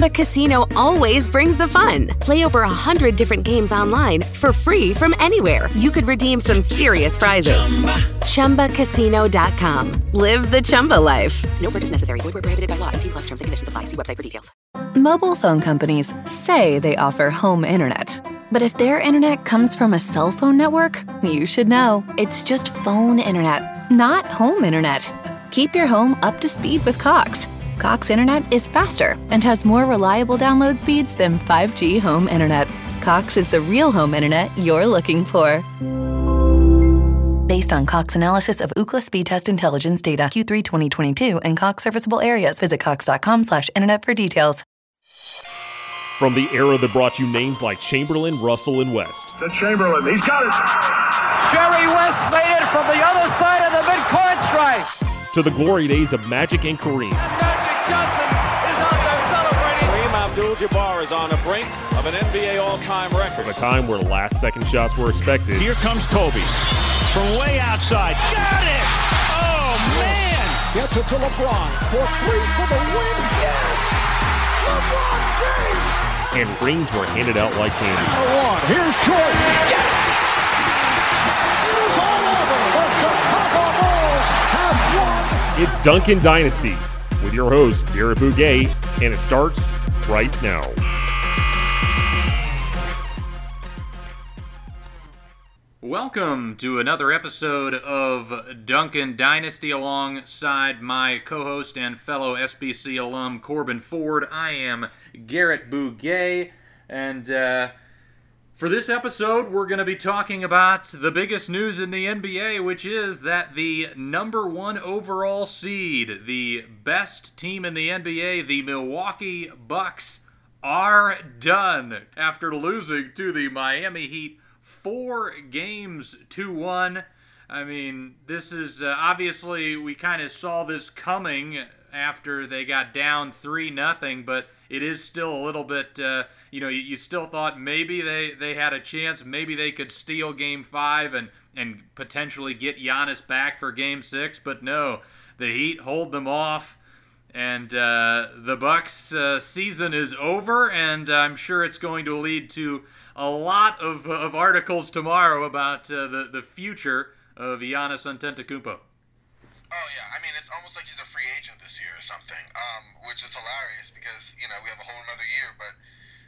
Chumba Casino always brings the fun. Play over a hundred different games online for free from anywhere. You could redeem some serious prizes. Chumba. ChumbaCasino.com. Live the Chumba life. No purchase necessary. Void where prohibited by law. T plus terms and conditions apply. See website for details. Mobile phone companies say they offer home internet. But if their internet comes from a cell phone network, you should know. It's just phone internet, not home internet. Keep your home up to speed with Cox. Cox internet is faster and has more reliable download speeds than 5G home internet. Cox is the real home internet you're looking for. Based on Cox analysis of Ookla speed test intelligence data Q3 2022 and Cox serviceable areas, visit cox.com/internet for details. From the era that brought you names like Chamberlain, Russell, and West, To Chamberlain. He's got it. Jerry West made it from the other side of the midcourt stripe. to the glory days of Magic and Kareem, Magic Johnson is out there celebrating. Kareem Abdul-Jabbar is on the brink of an NBA all-time record. from a time where last-second shots were expected, Here comes Kobe from way outside. Got it! Oh, man! Gets it to LeBron for three for the win. Yes! LeBron James. and rings were handed out like candy. The one. Here's Jordan. Yes! It's all over. The Chicago Bulls have won. It's Duncan Dynasty with your host, Garrett Bouguet, and it starts right now. Welcome to another episode of Duncan Dynasty alongside my co host and fellow SBC alum Corbin Ford. I am Garrett Bouguet, and uh, for this episode, we're going to be talking about the biggest news in the NBA, which is that the number one overall seed, the best team in the NBA, the Milwaukee Bucks, are done after losing to the Miami Heat four games to one. I mean, this is uh, obviously we kind of saw this coming after they got down three nothing, but it is still a little bit. Uh, you know, you, you still thought maybe they they had a chance, maybe they could steal Game Five and and potentially get Giannis back for Game Six, but no, the Heat hold them off. And uh, the Bucks' uh, season is over, and I'm sure it's going to lead to a lot of, of articles tomorrow about uh, the the future of Giannis Antetokounmpo. Oh yeah, I mean it's almost like he's a free agent this year or something, um, which is hilarious because you know we have a whole another year, but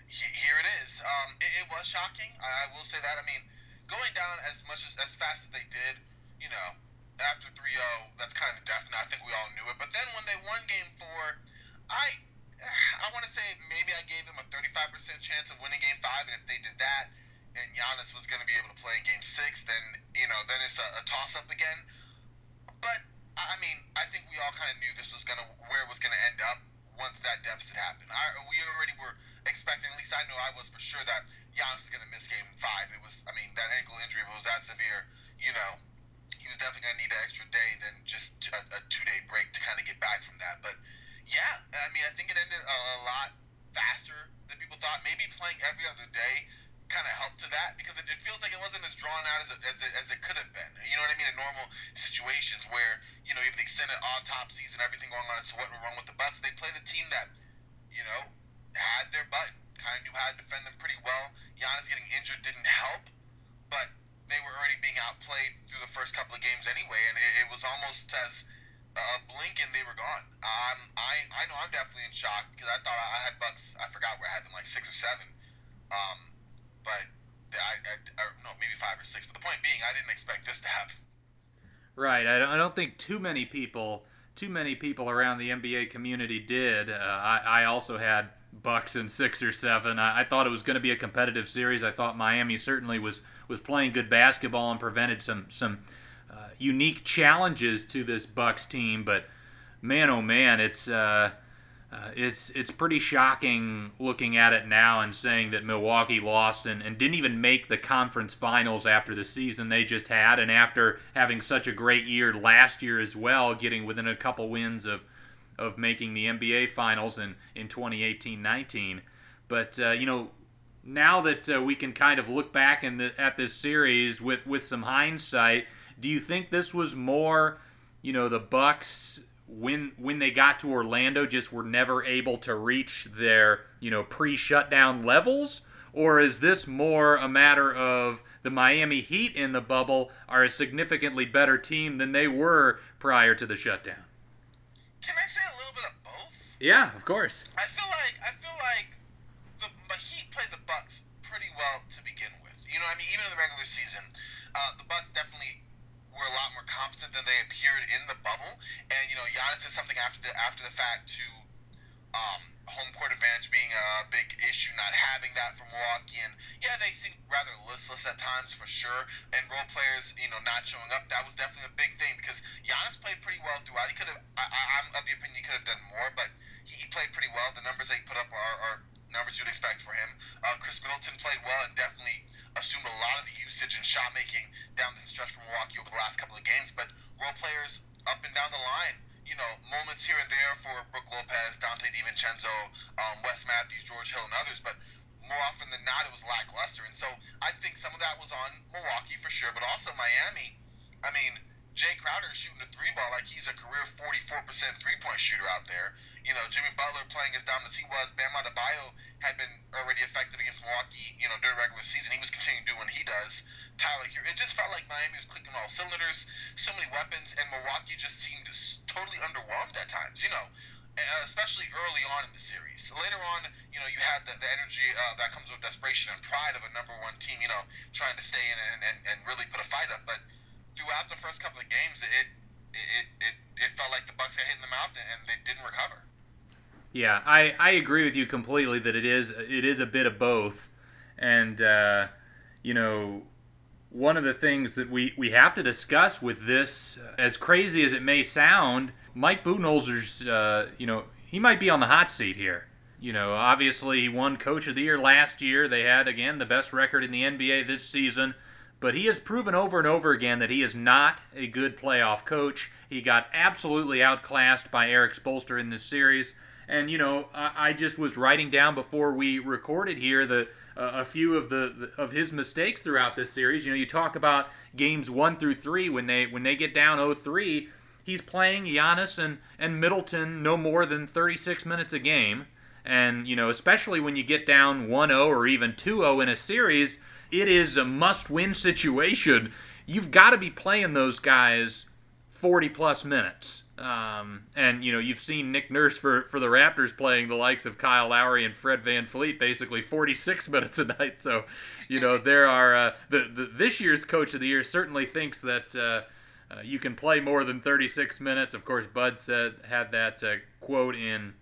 he, here it is. Um, it, it was shocking. I, I will say that. I mean, going down as much as as fast as they did, you know, after 3-0, that's kind of the death. Now I think we all knew it, but then when they won Game Four, I I want to say maybe I gave them a 35% chance of winning Game Five, and if they did that, and Giannis was going to be able to play in Game Six, then you know then it's a, a toss up again. But I mean, I think we all kind of knew this was gonna where it was gonna end up once that deficit happened. I, we already were expecting, at least I know I was for sure that Giannis was gonna miss Game Five. It was, I mean, that ankle injury if it was that severe, you know, he was definitely gonna need an extra day than just a, a two day break to kind of get back from that. But yeah, I mean, I think it ended a, a lot faster than people thought. Maybe playing every other day kind of helped to that because it, it feels like it wasn't as drawn out as it, as, it, as it could have been. You know what I mean? In normal situations where you know you have the extended autopsies and everything going on, so what went wrong with the Bucks? They played a team that you know had their button, kind of knew how to defend them pretty well. Giannis getting injured didn't help, but they were already being outplayed through the first couple of games anyway, and it, it was almost as a blink and they were gone. Um, I I know I'm definitely in shock because I thought I, I had Bucks. I forgot where I had them like six or seven. Um, but I, I, or no, maybe five or six. But the point being, I didn't expect this to happen. Right. I don't, I don't think too many people, too many people around the NBA community did. Uh, I, I also had Bucks in six or seven. I, I thought it was going to be a competitive series. I thought Miami certainly was was playing good basketball and prevented some some uh, unique challenges to this Bucks team. But man, oh man, it's. Uh, uh, it's it's pretty shocking looking at it now and saying that Milwaukee lost and, and didn't even make the conference finals after the season they just had and after having such a great year last year as well, getting within a couple wins of of making the NBA Finals in in 2018-19. But uh, you know, now that uh, we can kind of look back in the, at this series with with some hindsight, do you think this was more, you know, the Bucks when when they got to Orlando just were never able to reach their you know pre-shutdown levels, or is this more a matter of the Miami Heat in the bubble are a significantly better team than they were prior to the shutdown? Can I say a little bit of both? Yeah, of course. I feel like I feel like the, the Heat played the Bucks pretty well to begin with. You know, what I mean, even in the regular season, uh, the Bucks definitely were a lot more competent than they appeared in the bubble. And you know, Giannis did something after the after the fact to um, home court advantage being a big issue, not having that for Milwaukee. And yeah, they seemed rather listless at times for sure. And role players, you know, not showing up, that was definitely a big thing because Giannis played pretty well throughout. He could have, I, I'm of the opinion he could have done more, but he, he played pretty well. The numbers he put up are, are numbers you'd expect for him. Uh, Khris Middleton played well and definitely assumed a lot of the usage and shot making down the stretch for Milwaukee over the last couple of games. But role players up and down the line you know, moments here and there for Brook Lopez, Donte DiVincenzo, um, Wes Matthews, George Hill, and others, but more often than not, it was lackluster. And so I think some of that was on Milwaukee for sure, but also Miami. I mean, Jae Crowder is shooting a three ball like he's a career 44% three point shooter out there. You know, Jimmy Butler playing as dominant as he was. Bam Adebayo had been already effective against Milwaukee, season. He was continuing to do what he does. Tyler. It just felt like Miami was clicking all cylinders, so many weapons, and Milwaukee just seemed totally underwhelmed at times. You know, especially early on in the series. Later on, you know, you had the, the energy uh, that comes with desperation and pride of a number one team. You know, trying to stay in and, and, and really put a fight up. But throughout the first couple of games, it it, it, it felt like the Bucks got hit in the mouth and they didn't recover. Yeah, I, I agree with you completely that it is it is a bit of both, and uh, you know one of the things that we, we have to discuss with this, as crazy as it may sound, Mike Budenholzer's, uh, you know, he might be on the hot seat here. You know, obviously he won Coach of the Year last year. They had, again, the best record in the NBA this season. But he has proven over and over again that he is not a good playoff coach. He got absolutely outclassed by Erik Spoelstra in this series. And, you know, I, I just was writing down before we recorded here that uh, a few of the of his mistakes throughout this series. You know, you talk about games one through three when they when they get down 0-3, he's playing Giannis and and Middleton no more than 36 minutes a game. And you know, especially when you get down 1-0 or even 2-0 in a series, it is a must-win situation. You've got to be playing those guys 40 plus minutes. Um, and you know you've seen Nick Nurse for, for the Raptors playing the likes of Kyle Lowry and Fred VanVleet basically 46 minutes a night. So you know there are uh, the, the this year's Coach of the Year certainly thinks that uh, uh, you can play more than 36 minutes. Of course, Bud said had that uh, quote in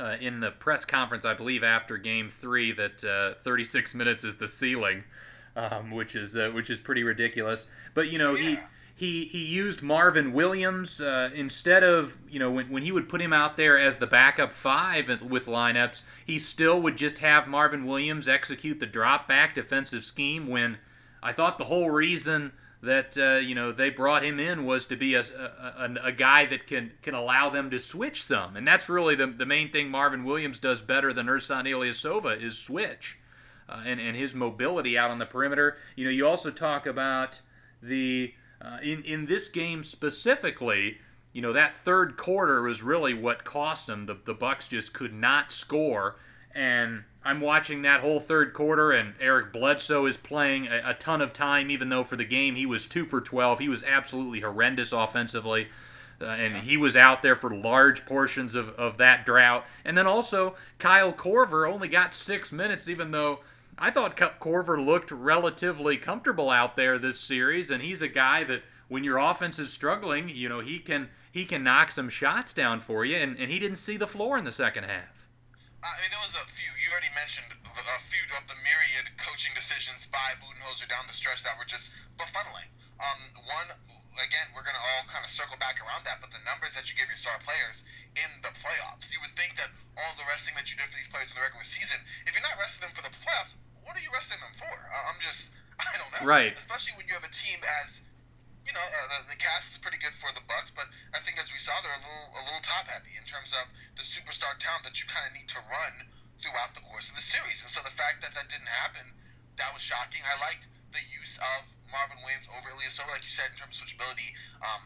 uh, in the press conference, I believe after Game Three, that uh, 36 minutes is the ceiling, um, which is which is pretty ridiculous. But you know he he he used Marvin Williams uh, instead of you know when, when he would put him out there as the backup five with lineups, he still would just have Marvin Williams execute the drop back defensive scheme. When I thought the whole reason that uh, you know they brought him in was to be a, a, a, guy that can can allow them to switch some, and that's really the, the main thing Marvin Williams does better than Ersan Ilyasova is switch, uh, and and his mobility out on the perimeter. You know, you also talk about the uh, in in this game specifically, you know that third quarter was really what cost them. The the Bucks just could not score, and I'm watching that whole third quarter, and Eric Bledsoe is playing a, a ton of time, even though for the game he was two for 12. He was absolutely horrendous offensively. Uh, and he was out there for large portions of, of that drought. And then also, Kyle Korver only got six minutes, even though I thought Korver looked relatively comfortable out there this series, and he's a guy that when your offense is struggling, you know he can he can knock some shots down for you, and, and he didn't see the floor in the second half. I mean, there was a few. You already mentioned a few of the myriad coaching decisions by Budenholzer down the stretch that were just befuddling. Um, one, again, we're going to all kind of circle back around that, but the numbers that you give your star players in the playoffs, you would think that all the resting that you do for these players in the regular season, if you're not resting them for the playoffs, what are you resting them for? I'm just, I don't know. Right. Especially when you have a team as you know, uh, the, the cast is pretty good for the Bucks, but I think as we saw, they're a little a little top heavy in terms of the superstar talent that you kind of need to run throughout the course of the series. And so the fact that that didn't happen, that was shocking. I liked the use of Marvin Williams over Ilyasova, like you said, in terms of switchability. Um,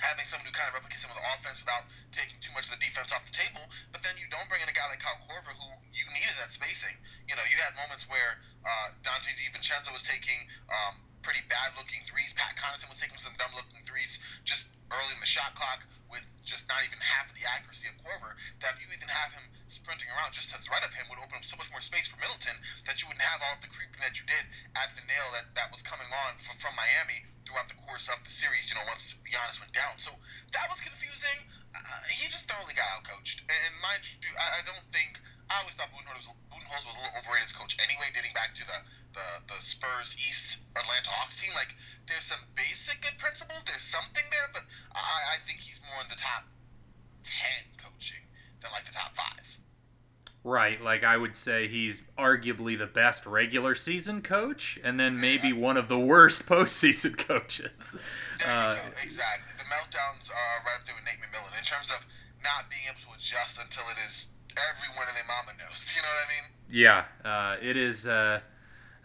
having someone who kind of replicates some of the offense without taking too much of the defense off the table. But then you don't bring in a guy like Kyle Korver who you needed that spacing. You know, you had moments where uh, Donte DiVincenzo was taking um, pretty bad looking threes. Pat Connaughton was taking some dumb looking threes just early in the shot clock with just not even half of the accuracy of Korver. That if you even have him sprinting around, just the threat of him would open up so much more space for Middleton that you wouldn't have all the creeping that you did at the nail that, that was coming on from, from Miami throughout the course of the series, you know, once Giannis went down. So that was confusing. Uh, he just thoroughly got outcoached. And mind you, I don't think I always thought Budenholzer was, Budenholzer was a little overrated as coach anyway, dating back to the, the, the Spurs East Atlanta Hawks team. Like, there's some basic good principles. There's something there, but I, I think he's more in the top 10 coaching than like the top five. Right, like I would say he's arguably the best regular season coach, and then maybe one of the worst postseason coaches. Uh. Exactly. The meltdowns are right up there with Nate McMillan in terms of not being able to adjust until it is everyone and their You know what I mean? Yeah, uh, it is. Uh,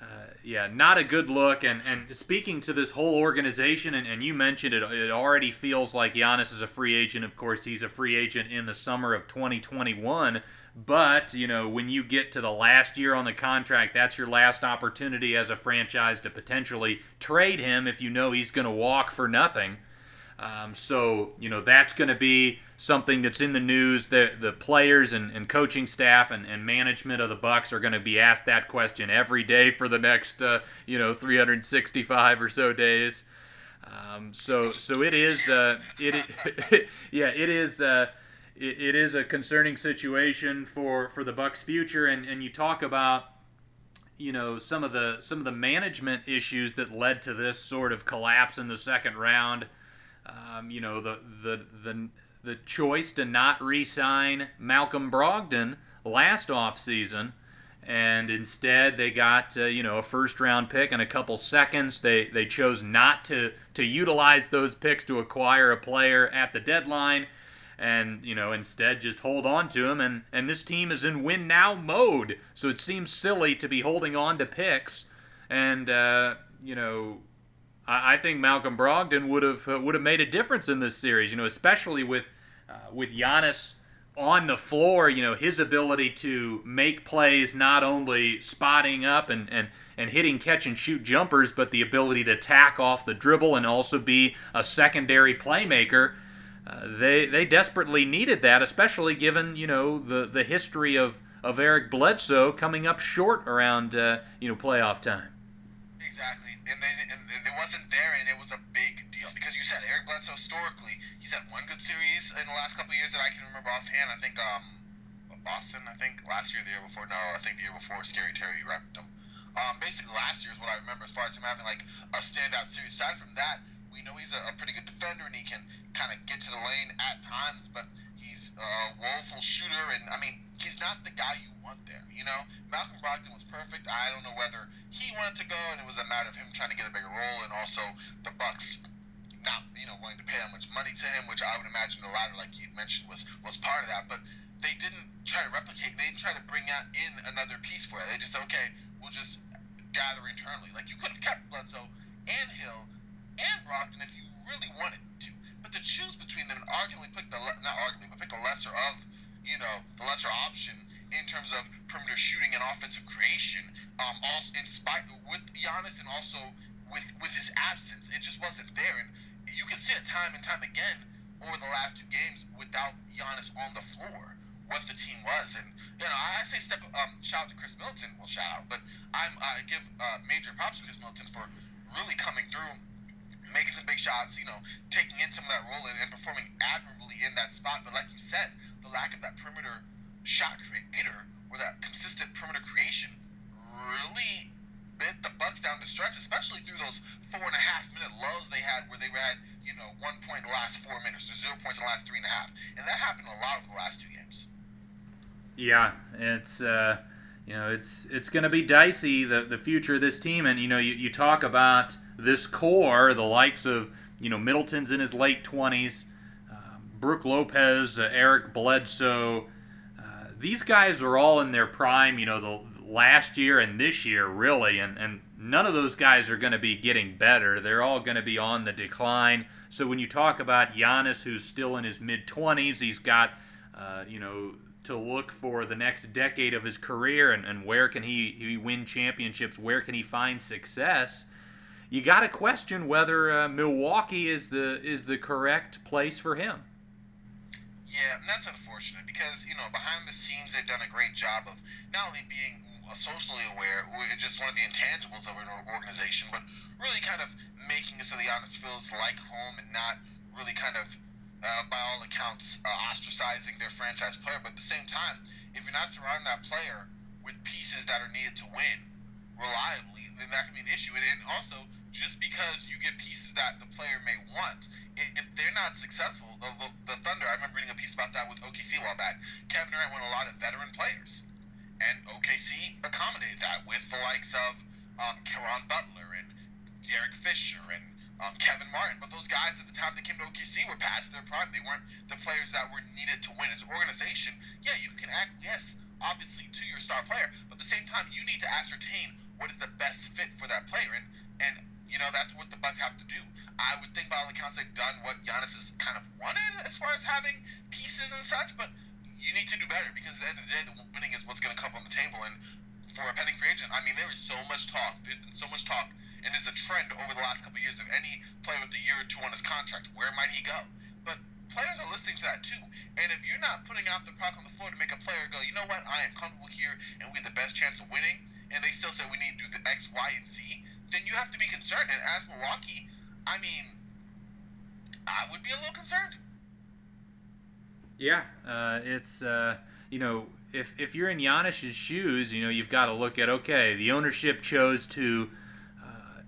uh, yeah, not a good look. And, and speaking to this whole organization, and, and you mentioned it, it already feels like Giannis is a free agent. Of course, he's a free agent in the summer of 2021. But, you know, when you get to the last year on the contract, that's your last opportunity as a franchise to potentially trade him if you know he's going to walk for nothing. Um, so, you know, that's going to be something that's in the news. The, the players and, and coaching staff and, and management of the Bucks are going to be asked that question every day for the next, uh, you know, 365 or so days. Um, so, so it is, uh, it, yeah, it is, uh, it, it is a concerning situation for, for the Bucks' future. And, and you talk about, you know, some of the some of the management issues that led to this sort of collapse in the second round. Um, you know, the the the the choice to not re-sign Malcolm Brogdon last offseason and instead they got uh, you know a first round pick and a couple seconds. They they chose not to to utilize those picks to acquire a player at the deadline and you know instead just hold on to him. And and this team is in win now mode. So it seems silly to be holding on to picks. And uh, you know I, think Malcolm Brogdon would have uh, would have made a difference in this series you know especially with with Giannis on the floor you know his ability to make plays not only spotting up and and and hitting catch and shoot jumpers but the ability to tack off the dribble and also be a secondary playmaker uh, they they desperately needed that, especially given you know the the history of of Eric Bledsoe coming up short around uh, you know playoff time. Exactly, and then and historically he's had one good series in the last couple years that I can remember offhand. I think um Boston, I think last year, the year before. No, I think the year before, Scary Terry wrapped them. Um, basically, last year is what I remember as far as him having like a standout series. Aside from that, we know he's a, a pretty good defender and he can kind of get to the lane at times, but he's a woeful shooter, and I mean, he's not the guy you want there. You know, Malcolm Brogdon was perfect. I don't know whether he wanted to go, and it was a matter of him trying to get a bigger role, and also the Bucks not, you know, wanting to pay that much money to him, which I would imagine the latter, like you mentioned, was was part of that. But they didn't try to replicate. They didn't try to bring out in another piece for it. They just said, okay, we'll just gather internally. Like you could have kept Bledsoe and Hill and Brogdon if you really wanted to But to choose between them and arguably pick the not arguably but pick the lesser of you know the lesser option in terms of perimeter shooting and offensive creation. Um, also in spite with Giannis and also with with his absence, it just wasn't there. And you can see it time and time again over the last two games without Giannis on the floor what the team was. And you know, I say step um, shout out to Khris Middleton. Well, shout out, but I'm I give uh, major props to Khris Middleton for really coming through making some big shots, you know, taking in some of that role and, and performing admirably in that spot. But like you said, the lack of that perimeter shot creator or that consistent perimeter creation really bit the Bucks down the stretch, especially through those four and a half minute lulls they had where they had, you know, one point in the last four minutes or zero points in the last three and a half. And that happened a lot over the last two games. Yeah, it's uh you know, it's it's going to be dicey the the future of this team, and you know, you, you talk about this core, the likes of you know Middleton's in his late 20s, um, Brook Lopez, uh, Eric Bledsoe. Uh, these guys are all in their prime. You know the last year and this year really, and and none of those guys are going to be getting better. They're all going to be on the decline. So when you talk about Giannis, who's still in his mid 20s, he's got uh, you know to look for the next decade of his career and, and where can he, he win championships, where can he find success, you got to question whether uh, Milwaukee is the is the correct place for him. Yeah, and that's unfortunate because you know behind the scenes they've done a great job of not only being socially aware, just one of the intangibles of an organization, but really kind of making it so the Giannis feels like home and not really kind of uh, by all accounts, uh, ostracizing their franchise player. But at the same time, if you're not surrounding that player with pieces that are needed to win reliably, then that can be an issue. And, and also, just because you get pieces that the player may want, if they're not successful, the, the Thunder, I remember reading a piece about that with OKC a while back. Kevin Durant won a lot of veteran players. And OKC accommodated that with the likes of um, Caron Butler and Derek Fisher and um, Kevin Martin. But those guys at the time they came to OKC were past their prime. They weren't the players that were needed to win as an organization. Yeah, you can acquiesce, obviously, to your star player, but at the same time, you need to ascertain what is the best fit for that player. And, and you know, that's what the Bucks have to do. I would think by all accounts they've done what Giannis has kind of wanted as far as having pieces and such, but you need to do better because at the end of the day, the winning what's going to come on the table. And for a pending free agent, I mean, there is so much talk. There's been so much talk and is a trend over the last couple of years of any player with a year or two on his contract. Where might he go? But players are listening to that too. And if you're not putting out the puck on the floor to make a player go, you know what, I am comfortable here and we have the best chance of winning, and they still say we need to do the X, Y, and Z, then you have to be concerned. And as Milwaukee, I mean, I would be a little concerned. Yeah, uh, it's uh, you know if if you're in Giannis's shoes, you know you've got to look at okay, the ownership chose to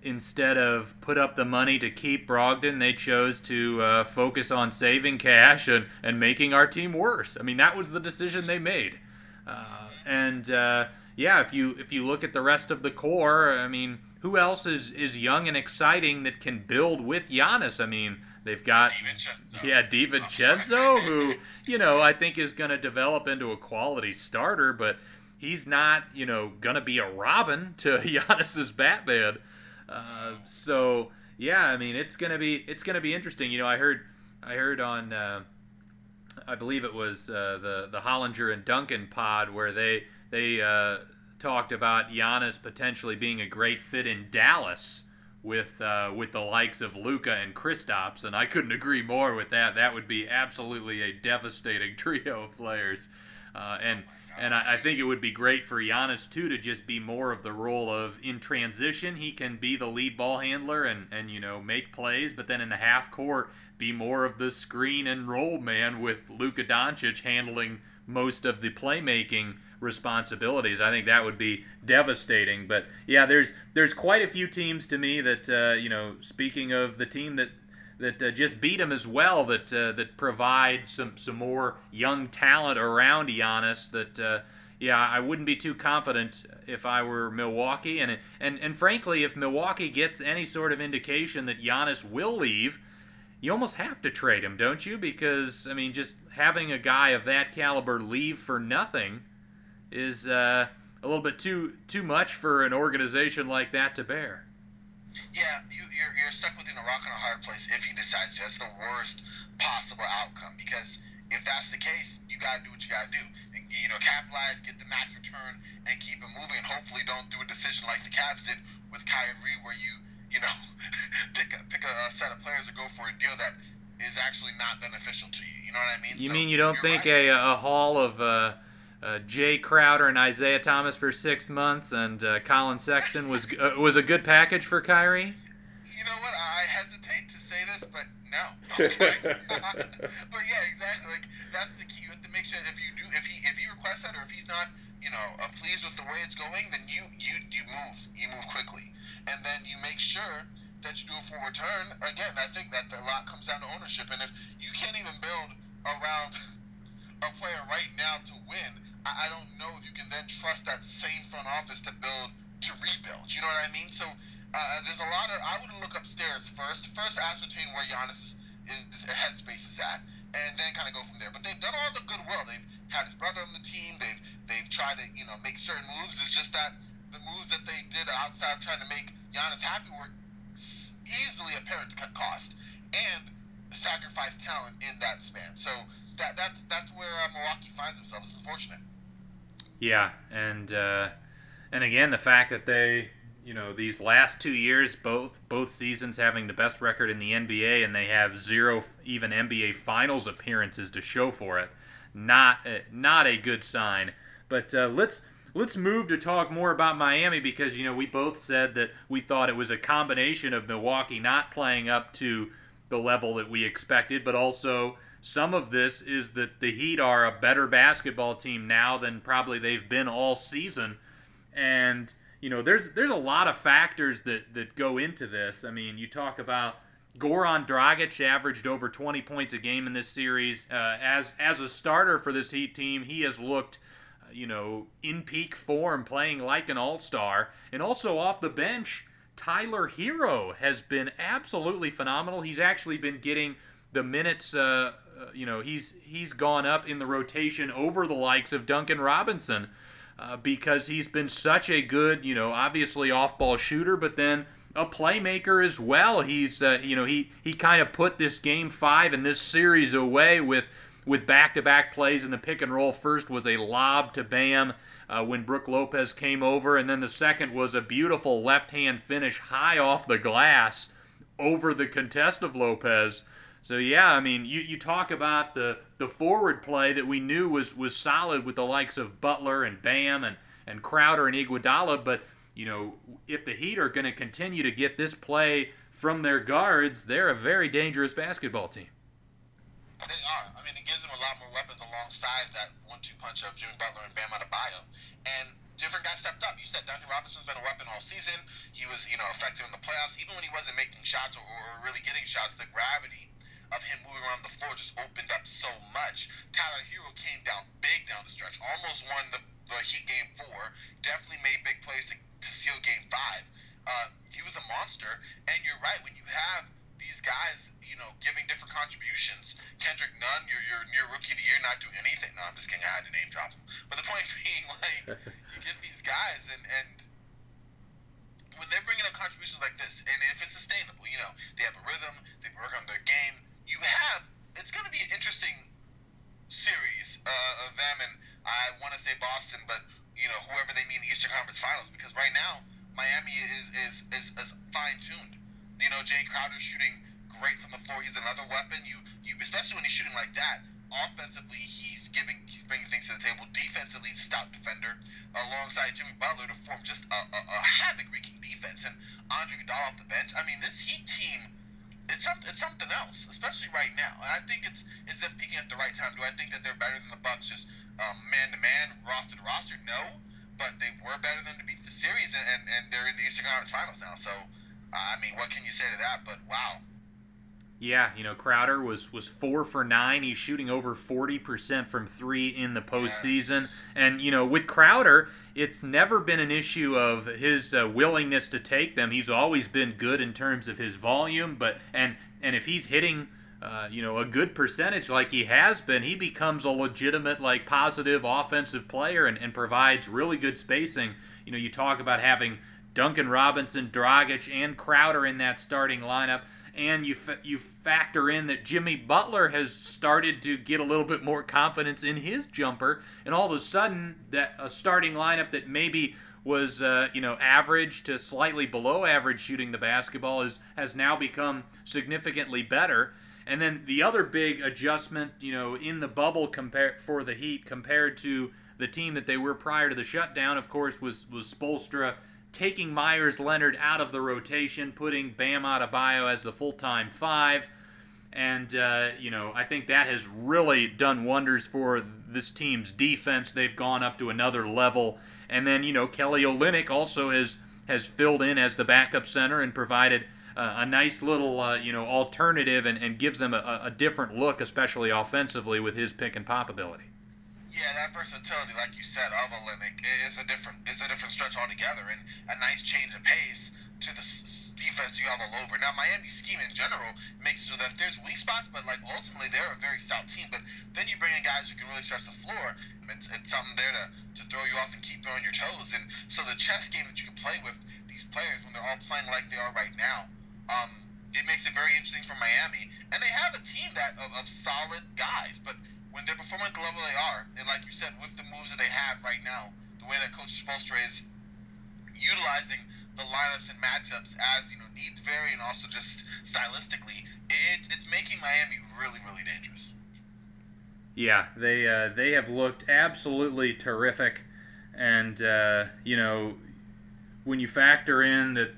instead of put up the money to keep Brogdon, they chose to uh, focus on saving cash and, and making our team worse. I mean, that was the decision they made. Uh, and uh, yeah, if you if you look at the rest of the core, I mean, who else is, is young and exciting that can build with Giannis? I mean, they've got DiVincenzo. yeah, DiVincenzo, who you know I think is going to develop into a quality starter, but he's not you know going to be a Robin to Giannis's Batman. Uh, so yeah, I mean it's gonna be it's gonna be interesting. You know, I heard I heard on uh, I believe it was uh, the the Hollinger and Duncan pod where they they uh, talked about Giannis potentially being a great fit in Dallas with uh, with the likes of Luka and Kristaps, and I couldn't agree more with that. That would be absolutely a devastating trio of players, uh, and and I, I, think it would be great for Giannis too to just be more of the role of in transition. He can be the lead ball handler and, and you know make plays, but then in the half court be more of the screen and roll man with Luka Doncic handling most of the playmaking responsibilities. I think that would be devastating. But yeah, there's there's quite a few teams to me that uh, you know. Speaking of the team that that uh, just beat him as well. That uh, that provide some some more young talent around Giannis. That uh, yeah, I wouldn't be too confident if I were Milwaukee. And and and frankly, if Milwaukee gets any sort of indication that Giannis will leave, you almost have to trade him, don't you? Because I mean, just having a guy of that caliber leave for nothing is uh, a little bit too too much for an organization like that to bear. Yeah, you, you're, you're stuck within a rock and a hard place if he decides to. That's the worst possible outcome because if that's the case, you got to do what you got to do. You know, capitalize, get the max return, and keep it moving. And hopefully, don't do a decision like the Cavs did with Kyrie, where you, you know, pick a, pick a set of players to go for a deal that is actually not beneficial to you. You know what I mean? You so mean you don't think right. a, a haul of uh, uh, Jae Crowder and Isaiah Thomas for six months and uh, Collin Sexton was uh, was a good package for Kyrie? You know what? I hesitate to say this, but no. but yeah, exactly. Like that's the key. You have to make sure if you do, if he if he requests that, or if he's not, you know, uh, pleased with the way it's going, then you you you move, you move quickly, and then you make sure that you do a full return. Again, I think that a lot comes down to ownership, and if you can't even build around a player right now to win, I, I don't know if you can then trust that same front office to build to rebuild. You know what I mean? So Uh, there's a lot of. I would look upstairs first. First, ascertain where Giannis' is, is, headspace is at, and then kind of go from there. But they've done all the goodwill. They've had his brother on the team. They've they've tried to you know make certain moves. It's just that the moves that they did outside of trying to make Giannis happy were easily apparent to cut cost and sacrifice talent in that span. So that that's that's where uh, Milwaukee finds themselves. It's unfortunate. Yeah, and uh, and again the fact that they you know these last two years both both seasons having the best record in the NBA and they have zero even NBA finals appearances to show for it not a, not a good sign. But uh, let's let's move to talk more about Miami because you know we both said that we thought it was a combination of Milwaukee not playing up to the level that we expected but also some of this is that the Heat are a better basketball team now than probably they've been all season and you know, there's there's a lot of factors that that go into this. I mean, you talk about Goran Dragic averaged over 20 points a game in this series. Uh, as as a starter for this Heat team, he has looked, uh, you know, in peak form, playing like an All Star, and also off the bench. Tyler Herro has been absolutely phenomenal. He's actually been getting the minutes. Uh, uh you know, he's he's gone up in the rotation over the likes of Duncan Robinson uh, because he's been such a good, you know, obviously off-ball shooter, but then a playmaker as well. He's, uh, you know, he he kind of put this game five and this series away with with back-to-back plays in the pick and roll. First was a lob to Bam. Uh, when Brook Lopez came over, and then the second was a beautiful left hand finish high off the glass over the contest of Lopez. So yeah, I mean, you, you talk about the the forward play that we knew was was solid with the likes of Butler and Bam and and Crowder and Iguodala, but you know, if the Heat are going to continue to get this play from their guards, they're a very dangerous basketball team. They are. I mean, it gives them a lot more weapons alongside that one-two punch of Jimmy Butler and Bam Adebayo. And different guys stepped up. You said Duncan Robinson's been a weapon all season. He was, you know, effective in the playoffs, even when he wasn't making shots or, or really getting shots. The gravity of him moving around the floor just opened up so much. Tyler Herro came down big down the stretch, almost won the, the Heat game four, definitely made big plays to, to seal game five. Uh, he was a monster, and you're right, when you have these guys, you know, giving different contributions. Kendrick Nunn, you're, you're near rookie of the year, not doing anything. No, I'm just kidding. I had to name drop him. But the point being, like, you get these guys, and, and when they're bringing up contributions like this, and if it's sustainable, you know, they have a rhythm, they work on their game, you have it's going to be an interesting series uh, of them, and I want to say Boston, but you know whoever they meet in the Eastern Conference Finals, because right now Miami is is is, is fine tuned. You know, Jae Crowder's shooting great from the floor. He's another weapon. You you especially when he's shooting like that. Offensively, he's giving he's bringing things to the table. Defensively, stout defender alongside Jimmy Butler to form just a, a, a havoc-wreaking defense. And Andre Iguodala off the bench. I mean, this Heat team it's something it's something else, especially right now. I think it's it's them peaking at the right time. Do I think that they're better than the Bucks just man to man, roster to roster? No, but they were better than to beat the series, and, and, and they're in the Eastern Conference Finals now. So, uh, I mean, what can you say to that? But wow. Yeah, you know Crowder was was four for nine. He's shooting over forty percent from three in the postseason, yes. and you know with Crowder, it's never been an issue of his uh, willingness to take them. He's always been good in terms of his volume, but and and if he's hitting uh, you know a good percentage like he has been, he becomes a legitimate like positive offensive player and, and provides really good spacing. You know, you talk about having Duncan Robinson, Dragic, and Crowder in that starting lineup and you fa- you factor in that Jimmy Butler has started to get a little bit more confidence in his jumper, and all of a sudden that a starting lineup that maybe was uh, you know average to slightly below average shooting the basketball is has now become significantly better. And then the other big adjustment, you know, in the bubble compare for the Heat compared to the team that they were prior to the shutdown, of course, was was Spoelstra taking Meyers Leonard out of the rotation, putting Bam Adebayo as the full time five. And, uh, you know, I think that has really done wonders for this team's defense. They've gone up to another level. And then, you know, Kelly Olynyk also has, has filled in as the backup center and provided uh, a nice little, uh, you know, alternative and, and gives them a, a different look, especially offensively, with his pick and pop ability. Yeah, that versatility, like you said, of Olynyk is a different is a different stretch altogether, and a nice change of pace to the defense you have all over. Now, Miami's scheme in general makes it so that there's weak spots, but like ultimately they're a very stout team. But then you bring in guys who can really stretch the floor. It's, it's something there to, to throw you off and keep you on your toes. And so the chess game that you can play with these players when they're all playing like they are right now, um, it makes it very interesting for Miami. And they have a team that of, of solid guys, but when they're performing at the level they are, and like you said, with the moves that they have right now, the way that Coach Spoelstra is utilizing the lineups and matchups as you know needs vary and also just stylistically, it, it's making Miami really really dangerous. Yeah, they uh, they have looked absolutely terrific, and uh, you know when you factor in that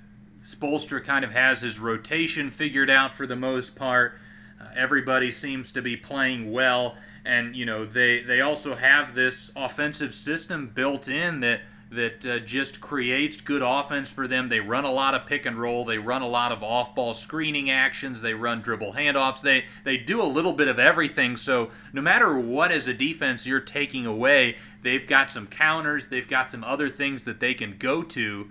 Spoelstra kind of has his rotation figured out for the most part, uh, everybody seems to be playing well, and you know they they also have this offensive system built in that that uh, just creates good offense for them. They run a lot of pick and roll. They run a lot of off-ball screening actions. They run dribble handoffs. They they do a little bit of everything. So no matter what as a defense you're taking away, they've got some counters. They've got some other things that they can go to.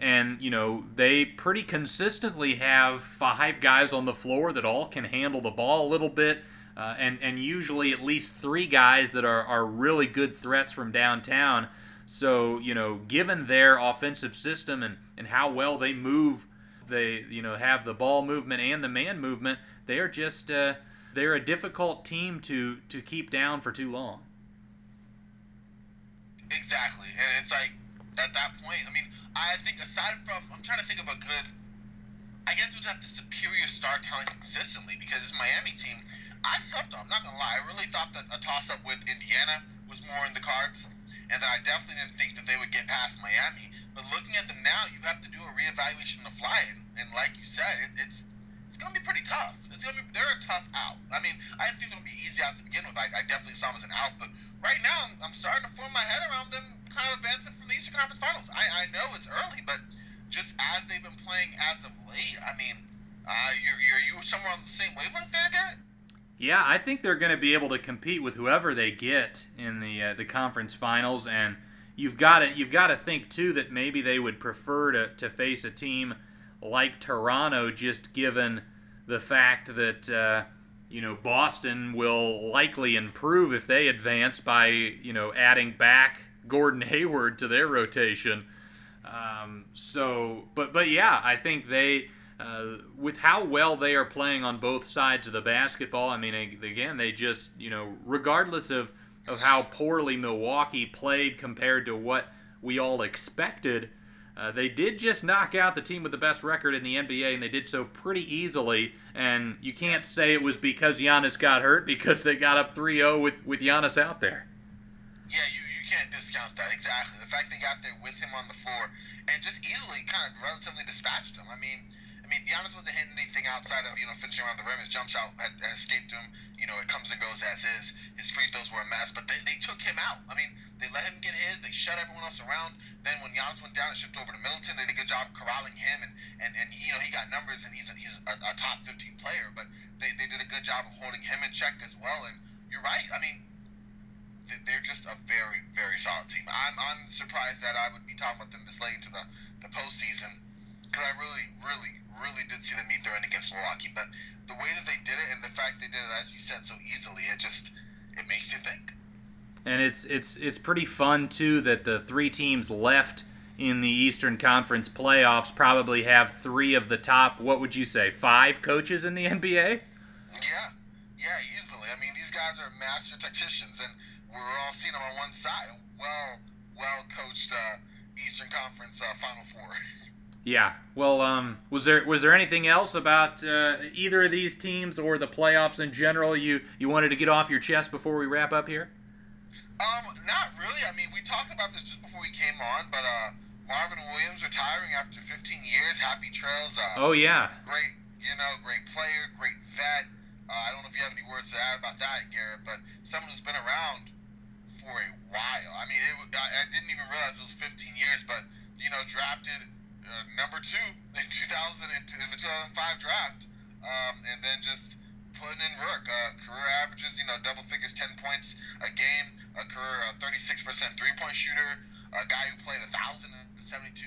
And you know they pretty consistently have five guys on the floor that all can handle the ball a little bit. Uh, and, and usually at least three guys that are, are really good threats from downtown. So, you know, given their offensive system and, and how well they move, they, you know, have the ball movement and the man movement, they are just, uh, they're a difficult team to, to keep down for too long. Exactly. And it's like, at that point, I mean, I think aside from, I'm trying to think of a good, I guess we'd have the superior star talent consistently because this Miami team, I slept on. I'm not to lie. I really thought that a toss up with Indiana was more in the cards and that I definitely didn't think that they would get past Miami. But looking at them now, you have to do a reevaluation on the fly, and, and like you said, it, it's it's to be pretty tough. It's to be they're a tough out. I mean, I didn't think it would be easy out to begin with. I, I definitely saw them as an out, but right now I'm, I'm starting to form my head around them kind of advancing from the Eastern Conference Finals. I, I know it's early, but just as they've been playing as of late, I mean, uh, you're, you're you somewhere on the same wavelength there, Garrett? Yeah, I think they're going to be able to compete with whoever they get in the uh, the conference finals, and you've got to you've got to think too that maybe they would prefer to, to face a team like Toronto, just given the fact that uh, you know Boston will likely improve if they advance by you know adding back Gordon Hayward to their rotation. Um, so, but but yeah, I think they uh, with how well they are playing on both sides of the basketball, I mean, again, they just, you know, regardless of, of how poorly Milwaukee played compared to what we all expected, uh, they did just knock out the team with the best record in the NBA, and they did so pretty easily. And you can't say it was because Giannis got hurt because they got up 3 0 with, with Giannis out there. Yeah, you, you can't discount that. Exactly. The fact they got there with him on the floor and just easily kind of relatively dispatched him. I mean, I mean, Giannis wasn't hitting anything outside of you know finishing around the rim. His jump shot had, had escaped him. You know, it comes and goes as is. His free throws were a mess, but they, they took him out. I mean, they let him get his. They shut everyone else around. Then when Giannis went down and shifted over to Middleton, they did a good job corralling him, and and, and you know he got numbers, and he's a, he's a, a top 15 player. But they, they did a good job of holding him in check as well. And you're right. I mean, they're just a very very solid team. I'm I'm surprised that I would be talking about them this late into the the postseason because I really, really, really did see them meet their end against Milwaukee. But the way that they did it and the fact they did it, as you said, so easily, it just it makes you think. And it's it's it's pretty fun too that the three teams left in the Eastern Conference playoffs probably have three of the top. What would you say? Five coaches in the NBA? Yeah, yeah, easily. I mean, these guys are master tacticians, and we're all seeing them on one side. Well, well coached uh, Eastern Conference uh, Final Four. Yeah. Well, um, was there was there anything else about uh, either of these teams or the playoffs in general you you wanted to get off your chest before we wrap up here? Um, not really. I mean, we talked about this just before we came on, but uh, Marvin Williams retiring after 15 years. Happy trails. Uh, oh yeah. Great, you know, great player, great vet. Uh, I don't know if you have any words to add about that, Garrett, but someone who's been around for a while. I mean, it, I, I didn't even realize it was 15 years, but you know, drafted uh, number two in 2000 in the 2005 draft, um, and then just putting in work. Uh, career averages, you know, double figures, 10 points a game. A career uh, 36% three point shooter. A guy who played 1,072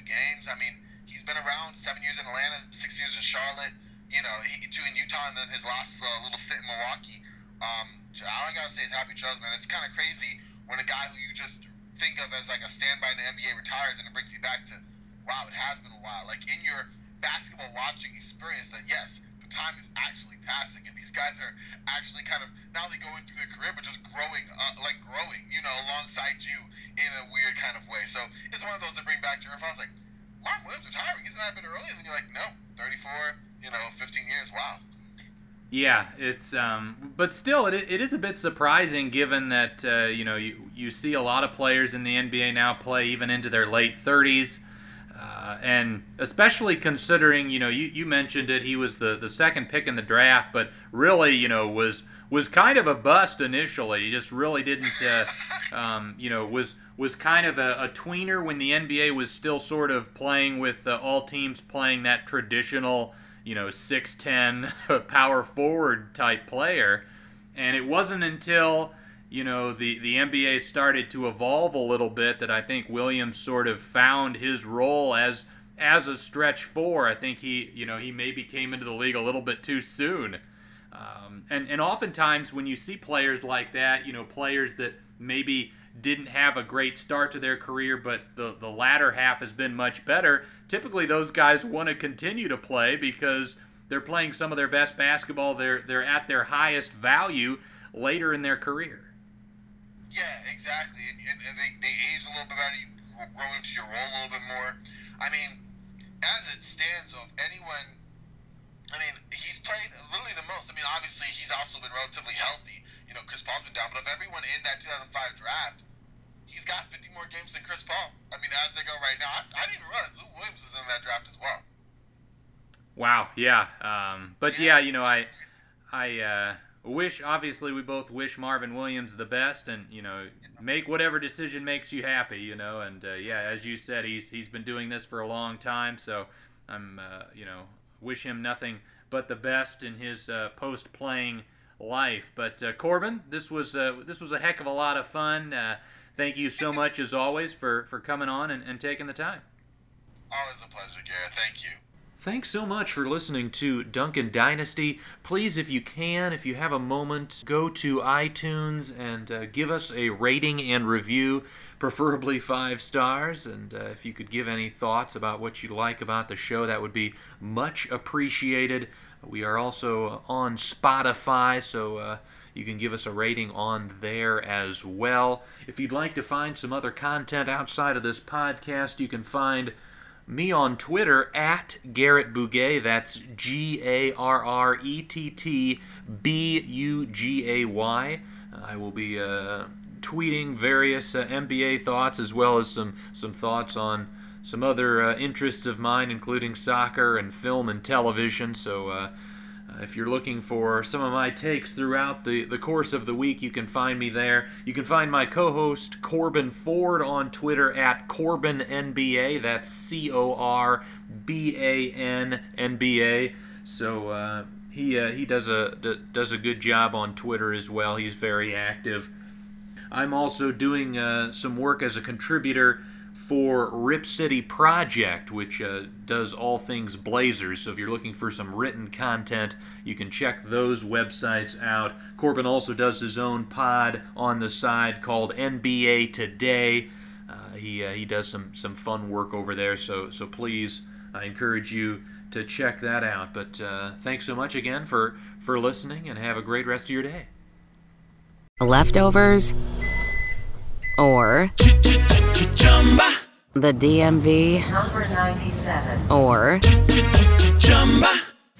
games. I mean, he's been around seven years in Atlanta, six years in Charlotte. You know, he, two in Utah, and then his last uh, little stint in Milwaukee. Um, all I gotta say is happy trails, man. It's kind of crazy when a guy who you just think of as like a standby in the NBA retires, and it brings you back to, wow, it has been a while. Like in your basketball watching experience, that yes, the time is actually passing, and these guys are actually kind of not only going through their career, but just growing, uh, like growing, you know, alongside you in a weird kind of way. So it's one of those that bring back to your. Was like, Mark Williams retiring, isn't that a bit early? And then you're like, no, 34, you know, 15 years. Wow. Yeah, it's um, but still, it, it is a bit surprising given that uh, you know you you see a lot of players in the NBA now play even into their late 30s, uh, and especially considering you know you, you mentioned it, he was the the second pick in the draft, but really you know was was kind of a bust initially. He just really didn't uh, um, you know was was kind of a, a, tweener when the NBA was still sort of playing with uh, all teams playing that traditional you know, 6'10 power forward type player. And it wasn't until, you know, the, the NBA started to evolve a little bit that I think Williams sort of found his role as as a stretch four. I think he, you know, he maybe came into the league a little bit too soon. Um, and, and oftentimes when you see players like that, you know, players that maybe didn't have a great start to their career, but the, the latter half has been much better. Typically, those guys want to continue to play because they're playing some of their best basketball. They're they're at their highest value later in their career. Yeah, exactly. And, and, and they, they age a little bit better. You grow into your role a little bit more. I mean, as it stands, of anyone, I mean, he's played literally the most. I mean, obviously, he's also been relatively healthy. You know, Chris Paul's been down, but of everyone in that 2005 draft, he's got 50 more games than Chris Paul. I mean, as they go right now, I, I didn't even realize Lou Williams was in that draft as well. Wow. Yeah. Um, but yeah, you know, I, I uh, wish. Obviously, we both wish Marvin Williams the best, and you know, make whatever decision makes you happy. You know, and uh, yeah, as you said, he's he's been doing this for a long time, so I'm, uh, you know, wish him nothing but the best in his uh, post playing life. But uh, Corbin, this was uh, this was a heck of a lot of fun thank you so much as always for, for coming on and, and taking the time. Always a pleasure, Garrett. Thank you. Thanks so much for listening to Duncan Dynasty. Please, if you can, if you have a moment, go to iTunes and uh, give us a rating and review, preferably five stars. And uh, if you could give any thoughts about what you like about the show, that would be much appreciated. We are also on Spotify, so uh, you can give us a rating on there as well. If you'd like to find some other content outside of this podcast, you can find me on Twitter at Garrett Bugay. That's G A R R E T T B U G A Y. I will be uh, tweeting various uh, NBA thoughts as well as some, some thoughts on some other uh, interests of mine, including soccer and film and television. So, uh, if you're looking for some of my takes throughout the, the course of the week, you can find me there. You can find my co host Corbin Ford on Twitter at CorbinNBA. That's C O R B A N N B A. So uh, he, uh, he does, a, d- does a good job on Twitter as well. He's very active. I'm also doing uh, some work as a contributor for Rip City Project, which uh, does all things Blazers. So if you're looking for some written content, you can check those websites out. Corbin also does his own pod on the side called NBA Today. Uh, he, uh, he does some, some fun work over there, so, so please, I encourage you to check that out. But uh, thanks so much again for, for listening, and have a great rest of your day. Leftovers or the DMV Number 97. or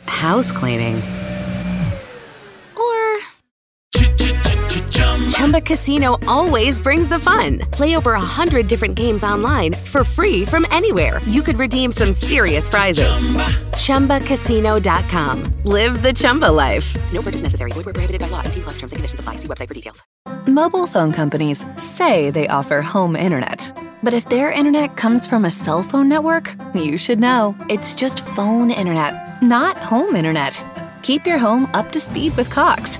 house cleaning Chumba Casino always brings the fun. Play over a hundred different games online for free from anywhere. You could redeem some serious prizes. Chumba. ChumbaCasino.com. Live the Chumba life. No purchase necessary. Void where prohibited by law. 18 plus terms and conditions apply. See website for details. Mobile phone companies say they offer home internet. But if their internet comes from a cell phone network, you should know. It's just phone internet, not home internet. Keep your home up to speed with Cox.